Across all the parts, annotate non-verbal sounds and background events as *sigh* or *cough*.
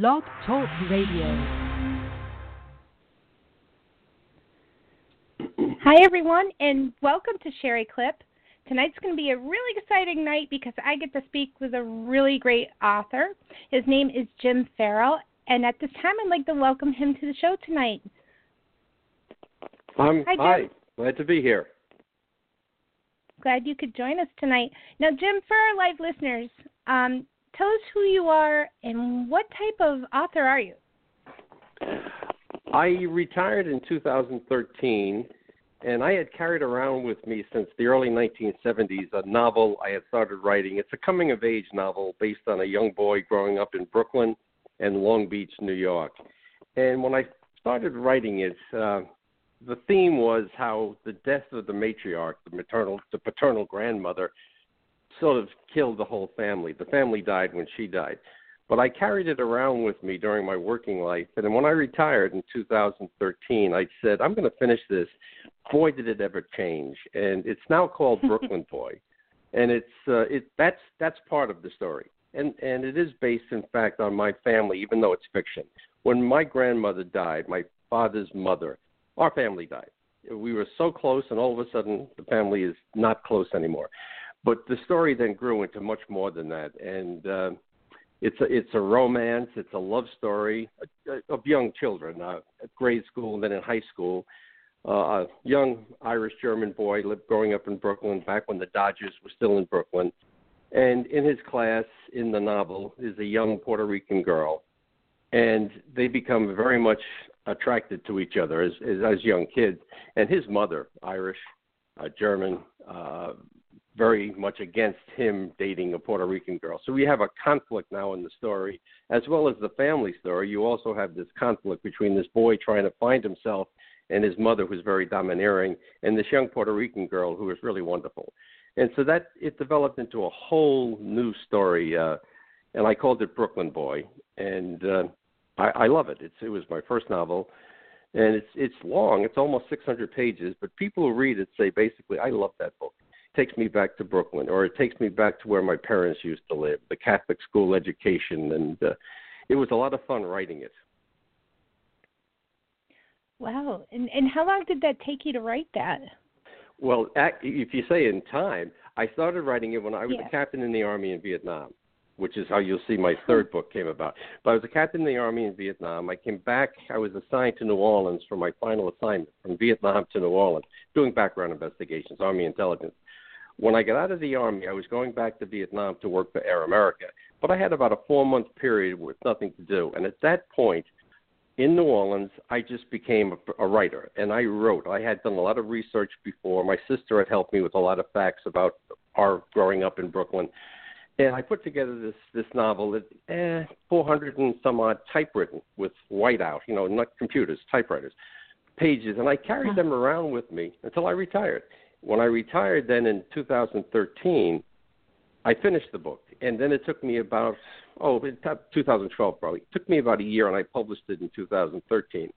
Blog Talk Radio. Hi, everyone, and welcome to Sherry Clip. Tonight's going to be a really exciting night because I get to speak with a really great author. His name is Jim Farrell, and at this time, I'd like to welcome him to the show tonight. Um, Hi, Jim. hi, glad to be here. Glad you could join us tonight. Now, Jim, for our live listeners, um, tell us who you are and what type of author are you? I retired in 2013, and I had carried around with me since the early 1970s a novel I had started writing. It's a coming of age novel based on a young boy growing up in Brooklyn and Long Beach, New York. And when I started writing it, uh, the theme was how the death of the matriarch, the maternal, the paternal grandmother, sort of killed the whole family. The family died when she died. But I carried it around with me during my working life. And then when I retired in 2013, I said, I'm going to finish this. Boy, did it ever change. And it's now called *laughs* Brooklyn Boy. And it's uh, it that's that's part of the story. And and it is based in fact on my family even though it's fiction. When my grandmother died, my father's mother, our family died. We were so close and all of a sudden the family is not close anymore. But the story then grew into much more than that and uh it's a it's a romance. It's a love story uh, of young children, uh, at grade school and then in high school. Uh, a young Irish German boy lived growing up in Brooklyn back when the Dodgers were still in Brooklyn, and in his class in the novel is a young Puerto Rican girl, and they become very much attracted to each other as as, as young kids. And his mother, Irish, uh, German, uh, very much against him dating a Puerto Rican girl. So we have a conflict now in the story, as well as the family story. You also have this conflict between this boy trying to find himself and his mother, who's very domineering, and this young Puerto Rican girl who is really wonderful. And so that it developed into a whole new story, uh, and I called it Brooklyn Boy, and uh, I, I love it. It's it was my first novel, and it's it's long. It's almost 600 pages, but people who read it say basically, I love that book takes me back to Brooklyn, or it takes me back to where my parents used to live, the Catholic school education, and uh, it was a lot of fun writing it. Wow. And and how long did that take you to write that? Well, if you say in time, I started writing it when I was Yeah. a captain in the army in Vietnam, which is how you'll see my third book came about. But I was a captain in the army in Vietnam. I came back. I was assigned to New Orleans for my final assignment from Vietnam to New Orleans, doing background investigations, Army intelligence. When I got out of the army, I was going back to Vietnam to work for Air America, but I had about a four month period with nothing to do. And at that point, in New Orleans, I just became a, a writer, and I wrote. I had done a lot of research before. My sister had helped me with a lot of facts about our growing up in Brooklyn, and I put together this this novel that eh, 400 and some odd typewritten with whiteout, you know, not computers, typewriters, pages, and I carried them around with me until I retired. When I retired, then in 2013, I finished the book, and then it took me about oh, it 2012 probably. It took me about a year, and I published it in 2013.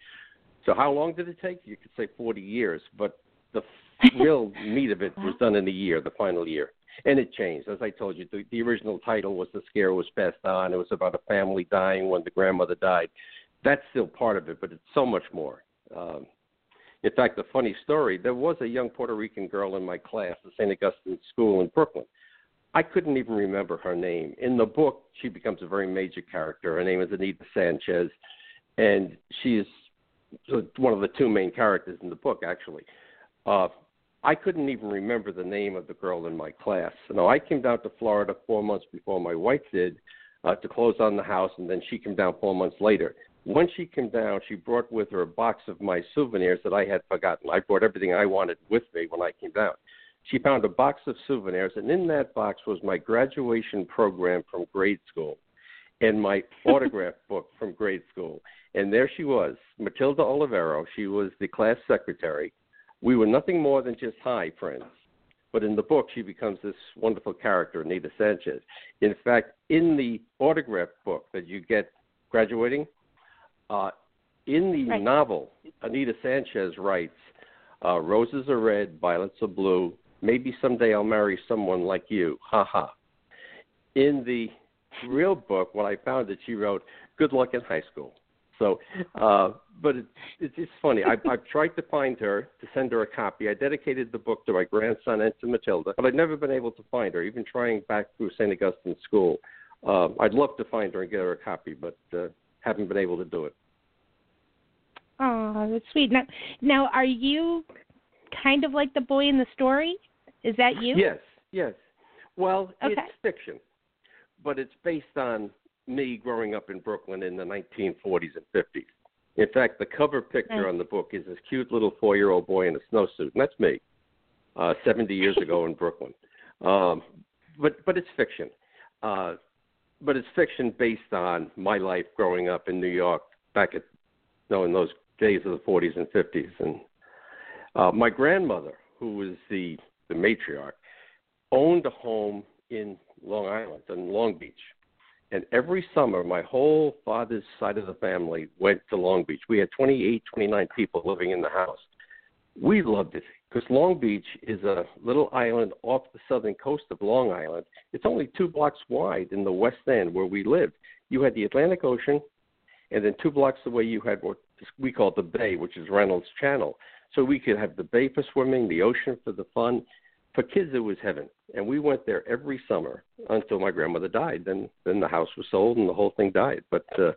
So how long did it take? You could say 40 years, but the *laughs* real meat of it was done in a year, the final year. And it changed, as I told you. The, the original title was "The Scare Was Passed On." It was about a family dying when the grandmother died. That's still part of it, but it's so much more. Um, in fact, a funny story: there was a young Puerto Rican girl in my class at St. Augustine School in Brooklyn. I couldn't even remember her name. In the book, she becomes a very major character. Her name is Anita Sanchez, and she is one of the two main characters in the book, actually. Uh, I couldn't even remember the name of the girl in my class. So I came down to Florida four months before my wife did uh, to close on the house, and then she came down four months later. When she came down, she brought with her a box of my souvenirs that I had forgotten. I brought everything I wanted with me when I came down. She found a box of souvenirs, and in that box was my graduation program from grade school and my *laughs* autograph book from grade school. And there she was, Matilda Olivero. She was the class secretary. We were nothing more than just high friends. But in the book, she becomes this wonderful character, Anita Sanchez. In fact, in the autograph book that you get graduating, uh, in the Right. novel, Anita Sanchez writes, uh, "Roses are red, violets are blue. Maybe someday I'll marry someone like you." Ha ha. In the real book, what I found that she wrote, "Good luck in high school." So, uh, but it's it's just funny. I've, I've tried to find her to send her a copy. I dedicated the book to my grandson and to Matilda, but I've never been able to find her. Even trying back through St. Augustine School, uh, I'd love to find her and get her a copy, but uh, haven't been able to do it. Oh, that's sweet. Now, now, are you kind of like the boy in the story? Is that you? Yes, yes. Well, Okay. it's fiction, but it's based on me growing up in Brooklyn in the 1940s and 50s. In fact, the cover picture Nice. on the book is this cute little four-year-old boy in a snowsuit, and that's me, uh, 70 years ago in Brooklyn. Um, but but it's fiction. Uh, but it's fiction based on my life growing up in New York back at you know, in those days of the 40s and 50s. And uh, my grandmother, who was the the matriarch, owned a home in Long Island in Long Beach. And every summer, my whole father's side of the family went to Long Beach. We had 28, 29 people living in the house. We loved it because Long Beach is a little island off the southern coast of Long Island. It's only two blocks wide in the west end where we lived. You had the Atlantic Ocean, and then two blocks away you had what we called the bay, which is Reynolds Channel. So we could have the bay for swimming, the ocean for the fun. For kids, it was heaven, and we went there every summer until my grandmother died. Then, then the house was sold and the whole thing died. But uh,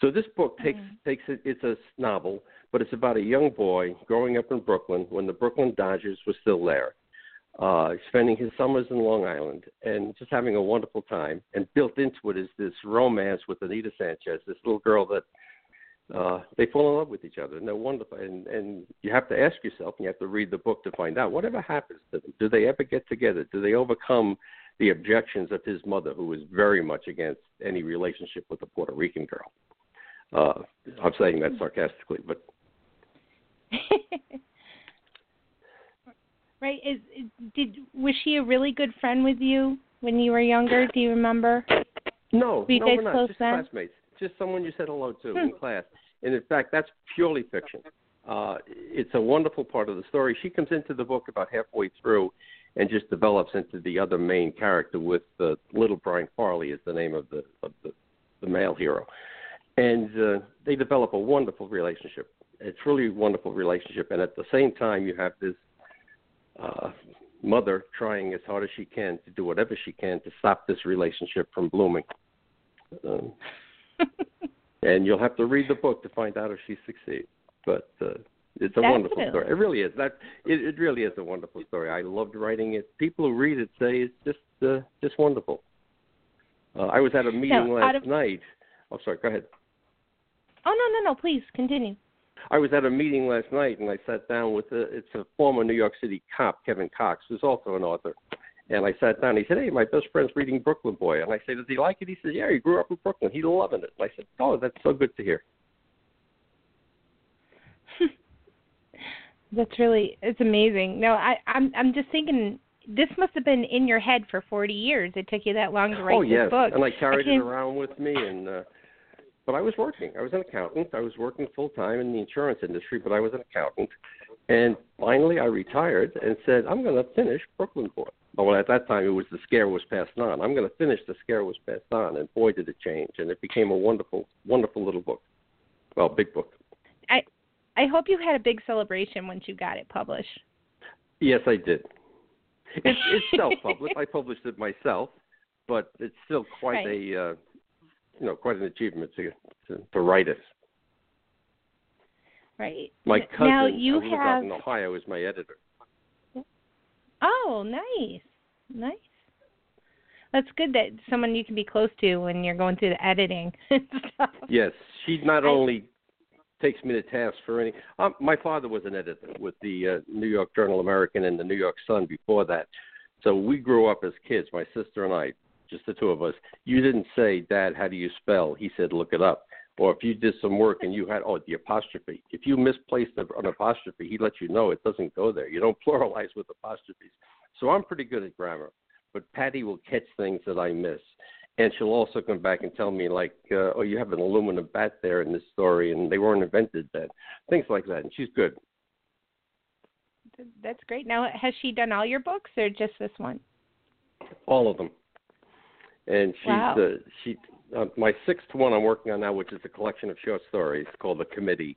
so this book takes Mhm. takes it. It's a novel, but it's about a young boy growing up in Brooklyn when the Brooklyn Dodgers were still there, uh, spending his summers in Long Island and just having a wonderful time. And built into it is this romance with Anita Sanchez, this little girl that uh, they fall in love with each other, and they're wonderful. And and you have to ask yourself, and you have to read the book to find out whatever happens to them. Do they ever get together? Do they overcome the objections of his mother, who was very much against any relationship with a Puerto Rican girl? Uh, I'm saying that sarcastically, but *laughs* right. Is did was she a really good friend with you when you were younger? Do you remember? no, Were you no, guys we're not. close just then? classmates, just someone you said hello to Hmm. in class. And in fact, that's purely fiction. Uh, it's a wonderful part of the story. She comes into the book about halfway through, and just develops into the other main character. With uh, little Brian Farley is the name of the of the, the male hero, and uh, they develop a wonderful relationship. It's really a wonderful relationship, and at the same time, you have this uh, mother trying as hard as she can to do whatever she can to stop this relationship from blooming. Um, *laughs* and you'll have to read the book to find out if she succeeds. But uh, it's a wonderful Definitely. story. It really is. That it, it really is a wonderful story. I loved writing it. People who read it say it's just uh, just wonderful. Uh, I was at a meeting Now, last of- night. Oh, sorry. Go ahead. Oh no no no! Please continue. I was at a meeting last night, and I sat down with a, it's a former New York City cop, Kevin Cox, who's also an author. And I sat down. He said, "Hey, my best friend's reading Brooklyn Boy." And I said, "Does he like it?" He said, "Yeah, he grew up in Brooklyn. He's loving it." And I said, "Oh, that's so good to hear." *laughs* That's really it's amazing. No, I I'm I'm just thinking this must have been in your head for 40 years. It took you that long to write oh yes, this book. and I carried it around with me. And uh, but I was working. I was an accountant. I was working full time in the insurance industry, but I was an accountant. And finally, I retired and said, "I'm going to finish Brooklyn Boy." Well, at that time, it was the scare was passed on. I'm going to finish the scare was passed on, and boy, did it change! And it became a wonderful, wonderful little book. Well, big book. I I hope you had a big celebration once you got it published. Yes, I did. It's it's *laughs* self-published. I published it myself, but it's still quite Right. a uh, you know quite an achievement to to, to write it. Right. My cousin now you who lives out have in Ohio is my editor. Oh, nice. Nice. That's good that someone you can be close to when you're going through the editing *laughs* and stuff. Yes, she not I- only takes me to task for any. Um, my father was an editor with the uh, New York Journal American and the New York Sun before that. So we grew up as kids, my sister and I, just the two of us. You didn't say, "Dad, how do you spell?" He said, "Look it up." Or if you did some work and you had oh the apostrophe, if you misplaced an apostrophe, he let you know it doesn't go there. You don't *laughs* pluralize with apostrophes. So I'm pretty good at grammar, but Patty will catch things that I miss, and she'll also come back and tell me like, uh, oh you have an aluminum bat there in this story, and they weren't invented then, things like that. And she's good. That's great. Now, has she done all your books or just this one? All of them. And she's wow. uh, she uh, my sixth one I'm working on now, which is a collection of short stories called The Committee.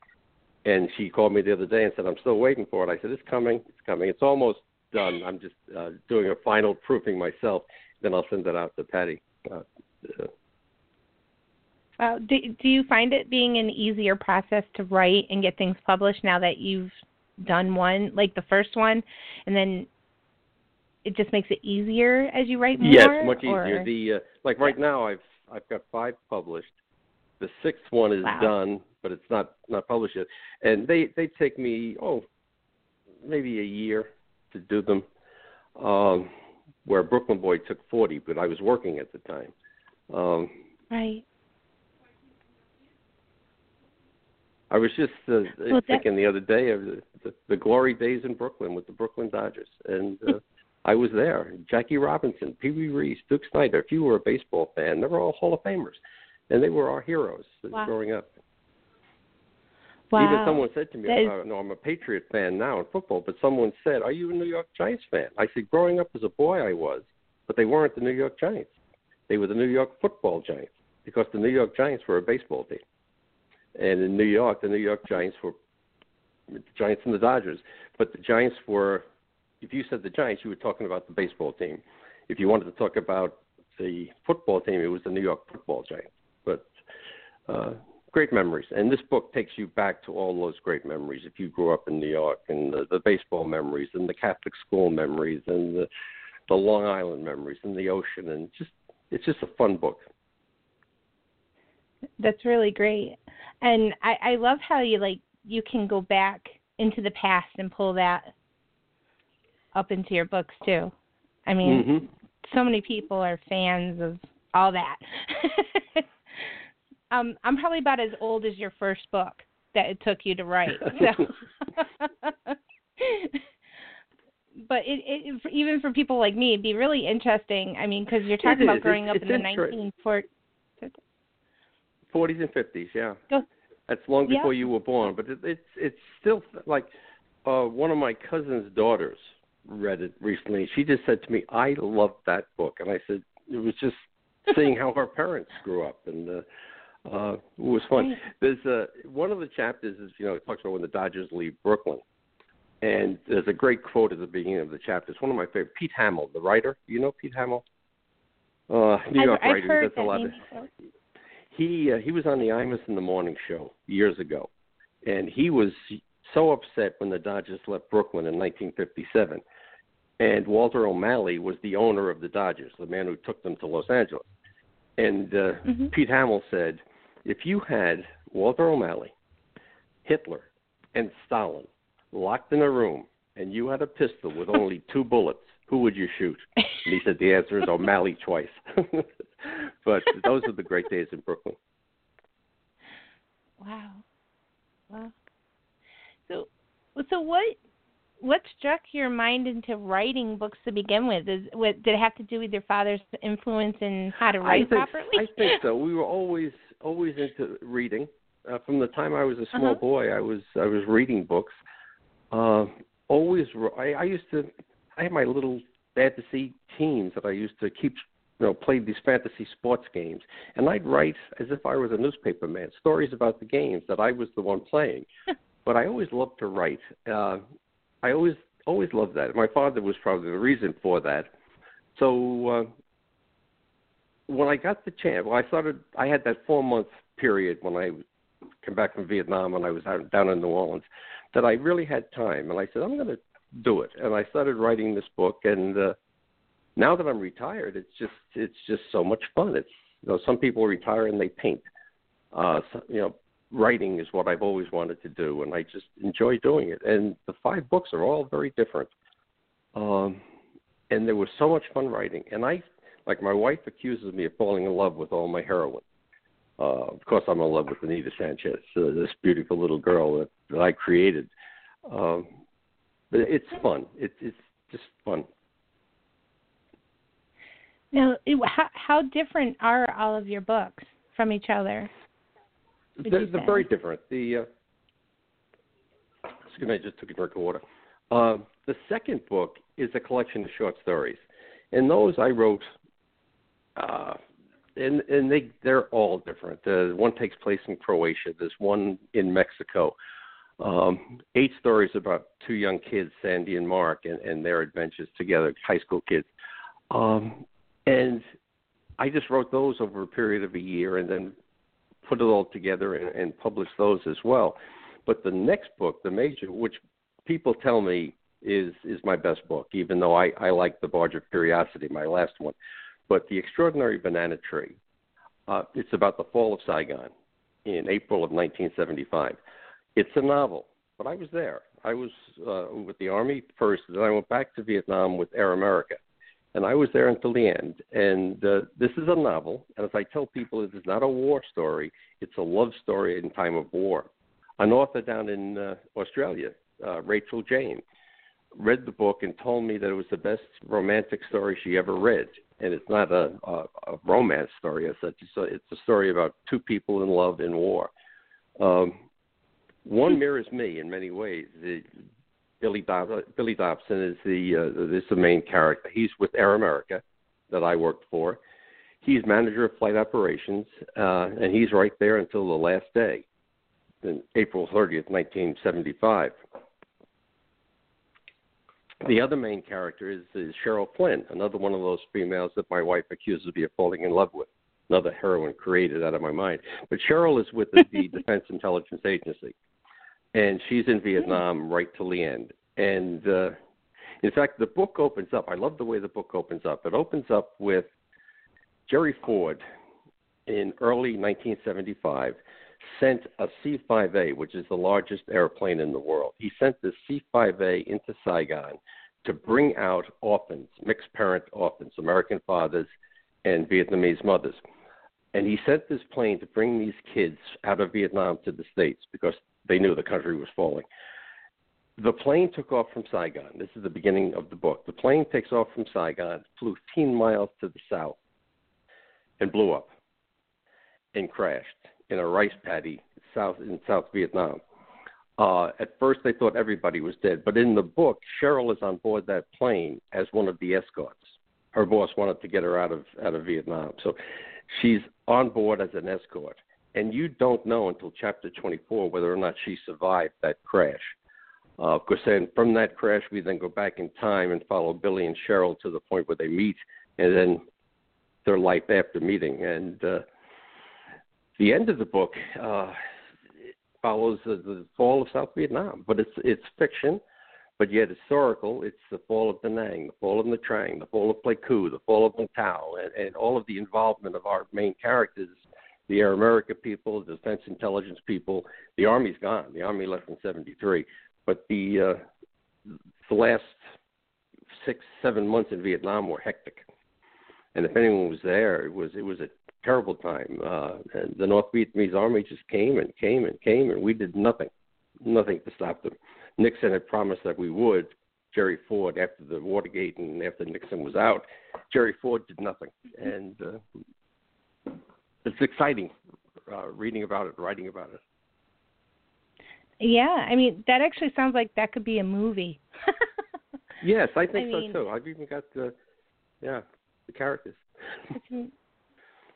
And she called me the other day and said, "I'm still waiting for it." I said, "It's coming. It's coming. It's almost done. I'm just uh, doing a final proofing myself. Then I'll send it out to Patty." Uh, uh. Do, do you find it being an easier process to write and get things published now that you've done one, like the first one, and then it just makes it easier as you write more? Yes, much or? easier. The uh, like right now, I've I've got five published. The sixth one is wow. done, but it's not not published yet. And they they take me oh maybe a year to do them. Um, where Brooklyn Boy took forty, but I was working at the time. Um, right. I was just uh, well, thinking the other day of the, the, the glory days in Brooklyn with the Brooklyn Dodgers, and uh, *laughs* I was there. Jackie Robinson, Pee Wee Reese, Duke Snider. If you were a baseball fan, they were all Hall of Famers, and they were our heroes wow. growing up. Wow. Even someone said to me, is... uh, "No, I'm a Patriot fan now in football," but someone said, "Are you a New York Giants fan?" I said, "Growing up as a boy, I was, but they weren't the New York Giants. They were the New York Football Giants because the New York Giants were a baseball team." And in New York, the New York Giants were the Giants and the Dodgers. But the Giants were, if you said the Giants, you were talking about the baseball team. If you wanted to talk about the football team, it was the New York Football Giants. But uh, great memories, and this book takes you back to all those great memories. If you grew up in New York, and the, the baseball memories, and the Catholic school memories, and the, the Long Island memories, and the ocean, and just it's just a fun book. That's really great and I, I love how you like you can go back into the past and pull that up into your books too. I mean, mm-hmm. so many people are fans of all that. *laughs* um, I'm probably about as old as your first book that it took you to write. *laughs* So. *laughs* but it, it, even for people like me, it'd be really interesting. I mean, because you're talking about growing it's, up in the 1940s. 40s and 50s, yeah. Go. That's long before yeah. you were born, but it, it's it's still like uh one of my cousin's daughters read it recently. She just said to me, "I loved that book," and I said it was just seeing how her parents grew up, and uh, uh, it was fun. There's uh, one of the chapters is you know it talks about when the Dodgers leave Brooklyn, and there's a great quote at the beginning of the chapter. It's one of my favorite. Pete Hamill, the writer. You know Pete Hamill? Uh, New York I've, writer. I've That's a lot of, he uh, he was on the Imus in the Morning show years ago, and he was so upset when the Dodgers left Brooklyn in 1957. And Walter O'Malley was the owner of the Dodgers, the man who took them to Los Angeles. And uh, mm-hmm. Pete Hamill said, if you had Walter O'Malley, Hitler, and Stalin locked in a room, and you had a pistol with only *laughs* two bullets, who would you shoot? And he said the answer is O'Malley twice. *laughs* but those are the great days in Brooklyn. Wow. Wow. So, so what what struck your mind into writing books to begin with? Is what did it have to do with your father's influence in how to write I think, properly? I think *laughs* so. We were always always into reading. Uh, from the time I was a small uh-huh. boy, I was I was reading books. Uh, always, I, I used to. I had my little fantasy teams that I used to keep you know, played these fantasy sports games, and I'd write as if I was a newspaper man, stories about the games that I was the one playing. *laughs* but I always loved to write. Uh, I always always loved that. My father was probably the reason for that. So uh, when I got the chance, well, I started. I had that four month period when I came back from Vietnam and I was out, down in New Orleans that I really had time, and I said I'm going to do it. And I started writing this book, and uh, now that I'm retired, it's just it's just so much fun. It's you know some people retire and they paint. Uh, you know, writing is what I've always wanted to do, and I just enjoy doing it. And the five books are all very different. Um, and there was so much fun writing. And I, like my wife, accuses me of falling in love with all my heroines. Uh, of course, I'm in love with Anita Sanchez, uh, this beautiful little girl that, that I created. Um, but it's fun. It, it's just fun. Now, how, how different are all of your books from each other? They're, they're very different. The uh, excuse me, I just took a drink of water. Uh, the second book is a collection of short stories, and those I wrote uh, and and they they're all different. Uh, one takes place in Croatia. There's one in Mexico. Um, eight stories about two young kids, Sandy and Mark, and, and their adventures together, high school kids. Um, and I just wrote those over a period of a year, and then put it all together and, and published those as well. But the next book, the major, which people tell me is is my best book, even though I, I like The Barge of Curiosity, my last one. But The Extraordinary Banana Tree, uh, it's about the fall of Saigon in April of 1975. It's a novel, but I was there. I was uh, with the Army first, then I went back to Vietnam with Air America. And I was there until the end. And uh, this is a novel, and as I tell people, it is not a war story. It's a love story in time of war. An author down in uh, Australia, uh, Rachel Jane, read the book and told me that it was the best romantic story she ever read. And it's not a, a, a romance story as such. It's a, it's a story about two people in love in war. Um, one mirrors me in many ways. The, Billy, Dob- Billy Dobson is the uh, is the main character. He's with Air America that I worked for. He's manager of flight operations, uh, and he's right there until the last day, in April 30th, 1975. The other main character is, is Cheryl Flynn, another one of those females that my wife accuses me of falling in love with. Another heroine created out of my mind. But Cheryl is with the, the *laughs* Defense Intelligence Agency, and she's in Vietnam right till the end. And uh, in fact, the book opens up. I love the way the book opens up. It opens up with Jerry Ford in early 1975 sent a C-5A, which is the largest airplane in the world. He sent the C-5A into Saigon to bring out orphans, mixed parent orphans, American fathers and Vietnamese mothers. And he sent this plane to bring these kids out of Vietnam to the States because they knew the country was falling. The plane took off from Saigon. This is the beginning of the book. The plane takes off from Saigon, flew 15 miles to the south, and blew up and crashed in a rice paddy south in South Vietnam. Uh, at first, they thought everybody was dead, but in the book, Cheryl is on board that plane as one of the escorts. Her boss wanted to get her out of out of Vietnam, so she's on board as an escort. And you don't know until chapter 24 whether or not she survived that crash. Uh, of course, then from that crash, we then go back in time and follow Billy and Cheryl to the point where they meet, and then their life after meeting. And uh, the end of the book uh, follows the, the fall of South Vietnam, but it's it's fiction, but yet historical. It's the fall of Da Nang, the fall of Nha Trang, the fall of Pleiku, the fall of Vung and, and all of the involvement of our main characters, the Air America people, the Defense Intelligence people. The Army's gone. The Army left in '73, but the uh, the last six seven months in Vietnam were hectic. And if anyone was there, it was it was a terrible time. Uh, and the North Vietnamese army just came and came and came, and we did nothing, nothing to stop them. Nixon had promised that we would. Jerry Ford, after the Watergate and after Nixon was out, Jerry Ford did nothing, and uh, it's exciting uh, reading about it, writing about it. Yeah, I mean that actually sounds like that could be a movie. *laughs* yes, I think I so mean, too. I've even got the yeah the characters. *laughs* It's,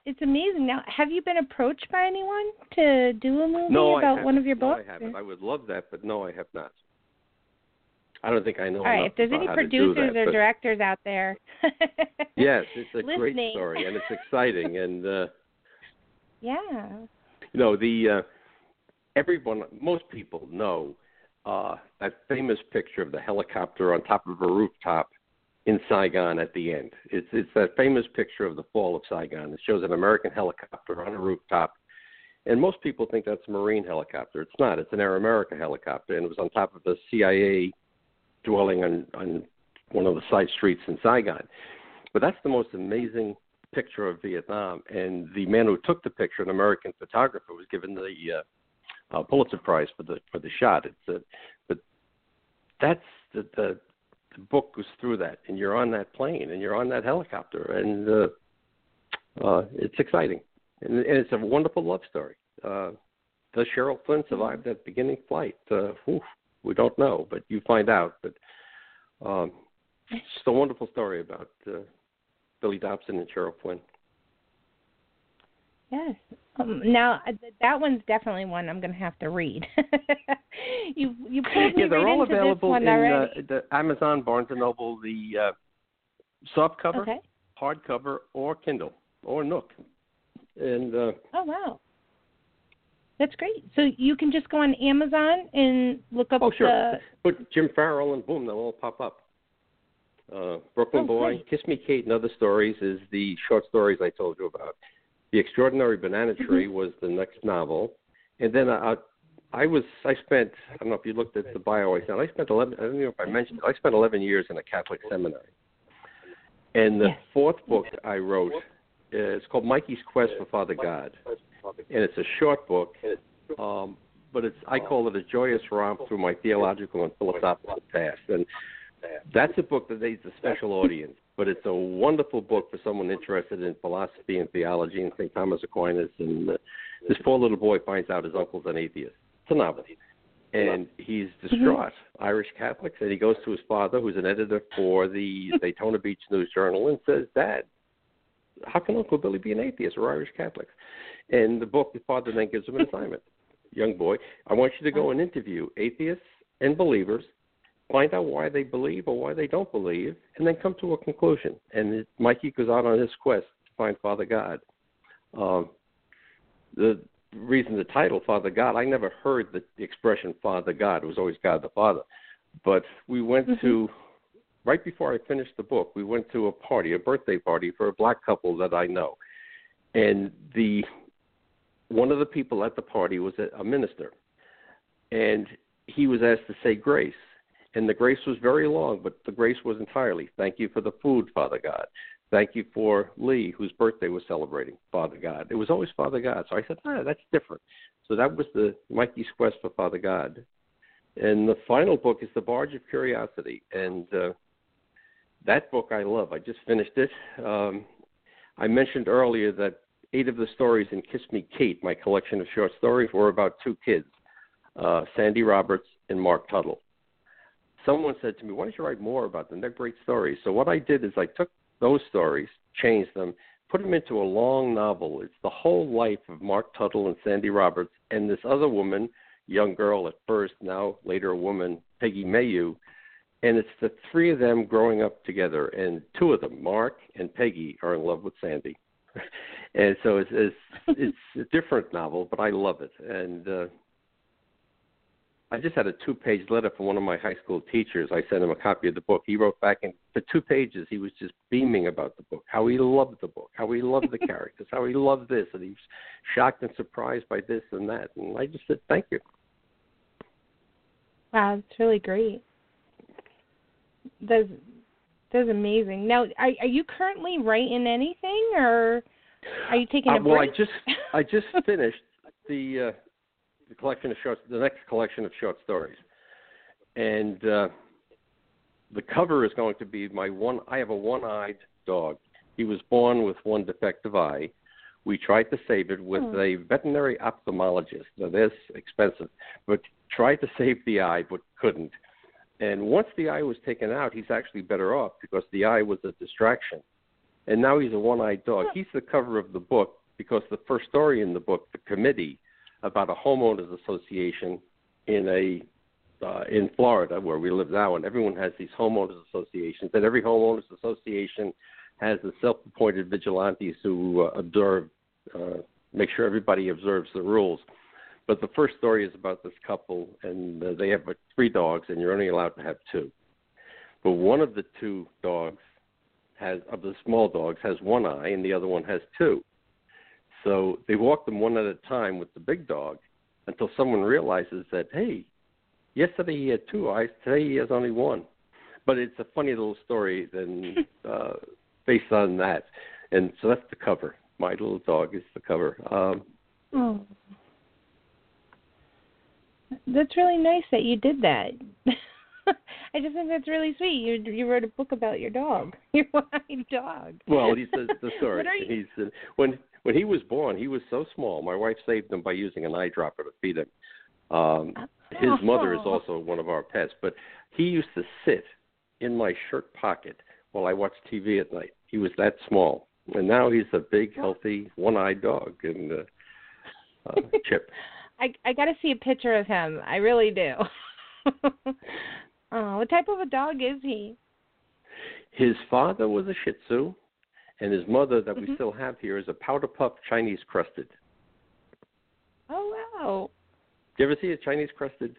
it's amazing. Now, have you been approached by anyone to do a movie no, about one of your books? no? I haven't. I would love that, but no, I have not. I don't think I know. All right, if there's any how to do producers that, or but directors out there. *laughs* yes, it's a great story and it's exciting and uh yeah. you know the uh everyone most people know uh that famous picture of the helicopter on top of a rooftop in Saigon at the end. It's it's that famous picture of the fall of Saigon. It shows an American helicopter on a rooftop. And most people think that's a Marine helicopter. It's not. It's an Air America helicopter, and it was on top of the CIA dwelling on, on one of the side streets in Saigon. But that's the most amazing picture of Vietnam. And the man who took the picture, an American photographer, was given the uh, uh, Pulitzer Prize for the for the shot. It's a, but that's the, the the book goes through that, and you're on that plane, and you're on that helicopter, and uh, uh, it's exciting, and, and it's a wonderful love story. Uh, does Cheryl Flynn survive that beginning flight? Uh, whew, we don't know, but you find out. But um, it's just a wonderful story about uh, Billy Dobson and Cheryl Flynn. Yes. Um, now uh, that one's definitely one I'm going to have to read. *laughs* you you pulled me yeah, they're right all into available in uh, the Amazon, Barnes and Noble, the uh, soft cover, okay. hardcover, or Kindle, or Nook. And uh, Oh wow. That's great. So you can just go on Amazon and look up oh, sure, the put Jim Farrell, and boom, they'll all pop up. Uh, Brooklyn Oh, Boy, great. Kiss Me Kate, and Other Stories is the short stories I told you about. The Extraordinary Banana Mm-hmm. Tree was the next novel, and then I, I was I spent I don't know if you looked at the bio I sent. I spent eleven. I don't know if I mentioned. it, I spent eleven years in a Catholic seminary, and the Yes. fourth book I wrote uh, it's called Mikey's Quest for Father God, and it's a short book. Um, but it's I call it a joyous romp through my theological and philosophical past, and that's a book that needs a special audience. But it's a wonderful book for someone interested in philosophy and theology and St. Thomas Aquinas. And uh, this poor little boy finds out his uncle's an atheist. It's a novel, and he's distraught. Irish Catholics, and he goes to his father, who's an editor for the *laughs* Daytona Beach News Journal, and says, "Dad, how can Uncle Billy be an atheist? We're Irish Catholics." And the book, the father then gives him an assignment. Young boy, I want you to go and interview atheists and believers, find out why they believe or why they don't believe, and then come to a conclusion. And it, Mikey goes out on his quest to find Father God. Um, the reason the title Father God, I never heard the, expression Father God. It was always God the Father. But we went to right before I finished the book, we went to a party, a birthday party for a black couple that I know. And the one of the people at the party was a, a minister. And he was asked to say grace. And the grace was very long, but the grace was entirely thank you for the food, Father God. Thank you for Lee, whose birthday was celebrating, Father God. It was always Father God. So I said, ah, that's different. So that was the Mikey's quest for Father God. And the final book is The Barge of Curiosity. And uh, that book I love. I just finished it. Um, I mentioned earlier that eight of the stories in Kiss Me Kate, my collection of short stories, were about two kids, uh, Sandy Roberts and Mark Tuttle. Someone said to me, Why don't you write more about them? They're great stories. So what I did is I took those stories, changed them, put them into a long novel. It's the whole life of Mark Tuttle and Sandy Roberts and this other woman, young girl at first, now later a woman, Peggy Mayu. And it's the three of them growing up together, and two of them, Mark and Peggy, are in love with Sandy. *laughs* and so it's, it's it's a different novel, but I love it. And uh, I just had a two-page letter from one of my high school teachers. I sent him a copy of the book. He wrote back, and for two pages, he was just beaming about the book, how he loved the book, how he loved the *laughs* characters, how he loved this, and he was shocked and surprised by this and that. And I just said, "Thank you." Wow, it's really great. That's that's amazing. Now, are are you currently writing anything, or are you taking a Uh, well, I just I just *laughs* finished the uh, the collection of short the next collection of short stories, and uh, the cover is going to be my one. I have a one-eyed dog. He was born with one defective eye. We tried to save it with Hmm. a veterinary ophthalmologist. Now, that's expensive, but tried to save the eye, but couldn't. And once the eye was taken out, he's actually better off because the eye was a distraction. And now he's a one-eyed dog. He's the cover of the book because the first story in the book, the committee, about a homeowners association in a uh, in Florida where we live now, and everyone has these homeowners associations, and every homeowners association has the self-appointed vigilantes who uh, observe, uh, make sure everybody observes the rules. But the first story is about this couple, and uh, they have uh, three dogs, and you're only allowed to have two. But one of the two dogs has, of the small dogs, has one eye, and the other one has two. So they walk them one at a time with the big dog until someone realizes that, hey, yesterday he had two eyes, today he has only one. But it's a funny little story then *laughs* uh, based on that. And so that's the cover. My little dog is the cover. Um, Oh. That's really nice that you did that. *laughs* I just think that's really sweet. You you wrote a book about your dog, *laughs* your one-eyed dog. Well, he says the story. You- He's uh, when when he was born, he was so small. My wife saved him by using an eyedropper to feed him. Um, his mother is Oh. also one of our pets, but he used to sit in my shirt pocket while I watched TV at night. He was that small. and now he's a big, healthy, one-eyed dog. And uh, uh, *laughs* Chip. I I got to see a picture of him. I really do. *laughs* oh, what type of a dog is he? His father was a Shih Tzu, and his mother, that mm-hmm. we still have here, is a powder puff Chinese crested. Oh wow! Do you ever see a Chinese crested?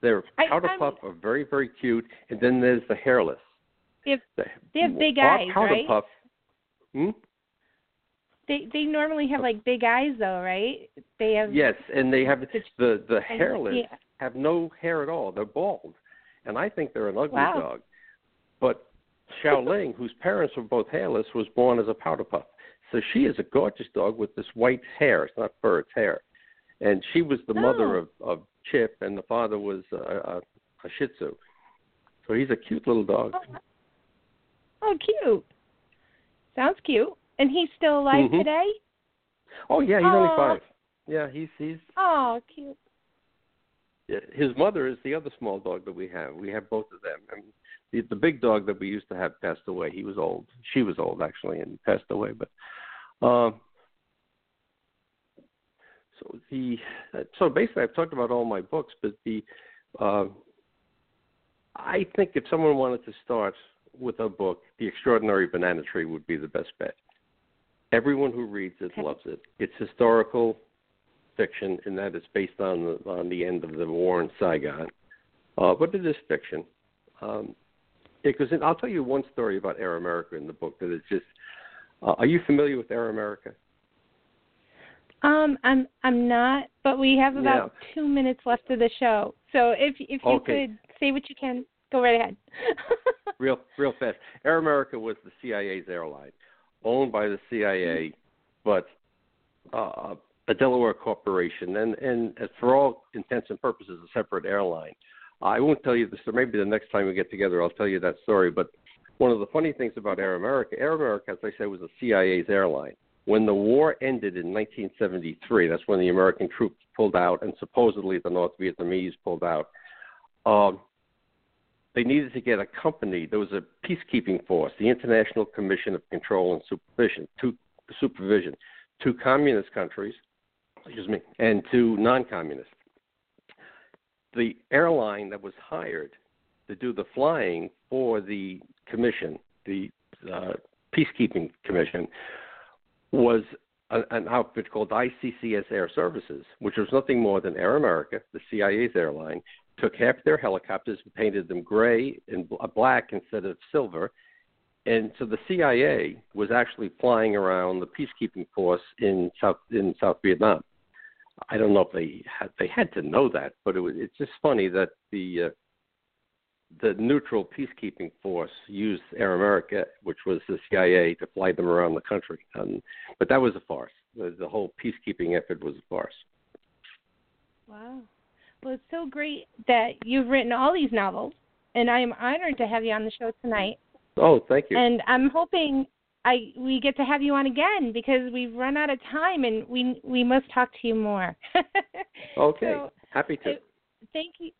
They're powder I, puff are very very cute, and then there's the hairless. They have, the, they have big eyes, powder right? Puff, hmm? They they normally have like big eyes though, right? They have Yes, and they have the the hairless yeah. have no hair at all. They're bald, and I think they're an ugly Wow. dog. But Xiaoling, whose parents were both hairless, was born as a powder puff. So she is a gorgeous dog with this white hair. It's not fur; it's hair. And she was the mother Oh. of of Chip, and the father was a, a, a Shih Tzu. So he's a cute little dog. Oh, oh, cute. Sounds cute. And he's still alive Mhm. today? Oh yeah, he's only five. Yeah, he's he's Oh, cute. his mother is the other small dog that we have. We have both of them. And the the big dog that we used to have passed away. He was old. She was old actually and passed away. But um, so the so basically I've talked about all my books, but the uh, I think if someone wanted to start with a book, The Extraordinary Banana Tree would be the best bet. Everyone who reads it Okay. loves it. It's historical fiction and that is based on the on the end of the war in Saigon, uh, but it is fiction. Um, because I'll tell you one story about Air America in the book that is just. Uh, are you familiar with Air America? Um, I'm I'm not, but we have about two minutes left of the show. So if if you Okay. could say what you can, go right ahead. *laughs* real real fast. Air America was the CIA's airline, owned by the CIA, but uh, a Delaware corporation, and and for all intents and purposes, a separate airline. I won't tell you this, or maybe the next time we get together, I'll tell you that story. But one of the funny things about Air America, Air America, as I said, was the CIA's airline. When the war ended in 1973, that's when the American troops pulled out, and supposedly the North Vietnamese pulled out. Um, they needed to get a company. There was a peacekeeping force, the International Commission of Control and Supervision, to supervision, to communist countries, excuse me, and to non-communist. The airline that was hired to do the flying for the commission, the uh, peacekeeping commission, was a, an outfit called ICCS Air Services, which was nothing more than Air America, the CIA's airline, took half their helicopters and painted them gray and black instead of silver. And so the CIA was actually flying around the peacekeeping force in South in South Vietnam. I don't know if they had they had to know that, but it was it's just funny that the uh, the neutral peacekeeping force used Air America, which was the CIA, to fly them around the country. Um, but that was a farce. The, the whole peacekeeping effort was a farce. wow. Well, it's so great that you've written all these novels, and I am honored to have you on the show tonight. Oh, thank you. And I'm hoping I we get to have you on again because we've run out of time and we we must talk to you more. *laughs* okay, So, happy to. thank you,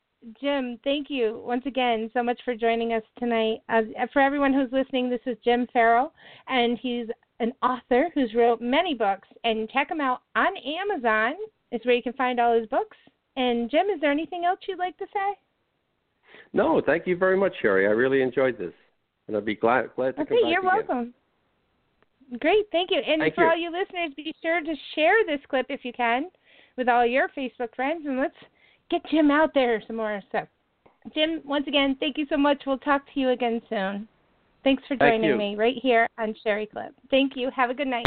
Jim. Thank you once again so much for joining us tonight. Uh, for everyone who's listening, this is Jim Farrell, and he's an author who's wrote many books. And check him out on Amazon. It's where you can find all his books. And Jim, is there anything else you'd like to say? No, thank you very much, Sherry. I really enjoyed this, and I'd be glad glad to Okay, come back you're again. welcome. Great, thank you. And Thank for you. all you listeners, be sure to share this clip if you can with all your Facebook friends, and let's get Jim out there some more. So, Jim, once again, thank you so much. We'll talk to you again soon. Thanks for joining you. me right here on Sherry Clip. Thank you. Have a good night.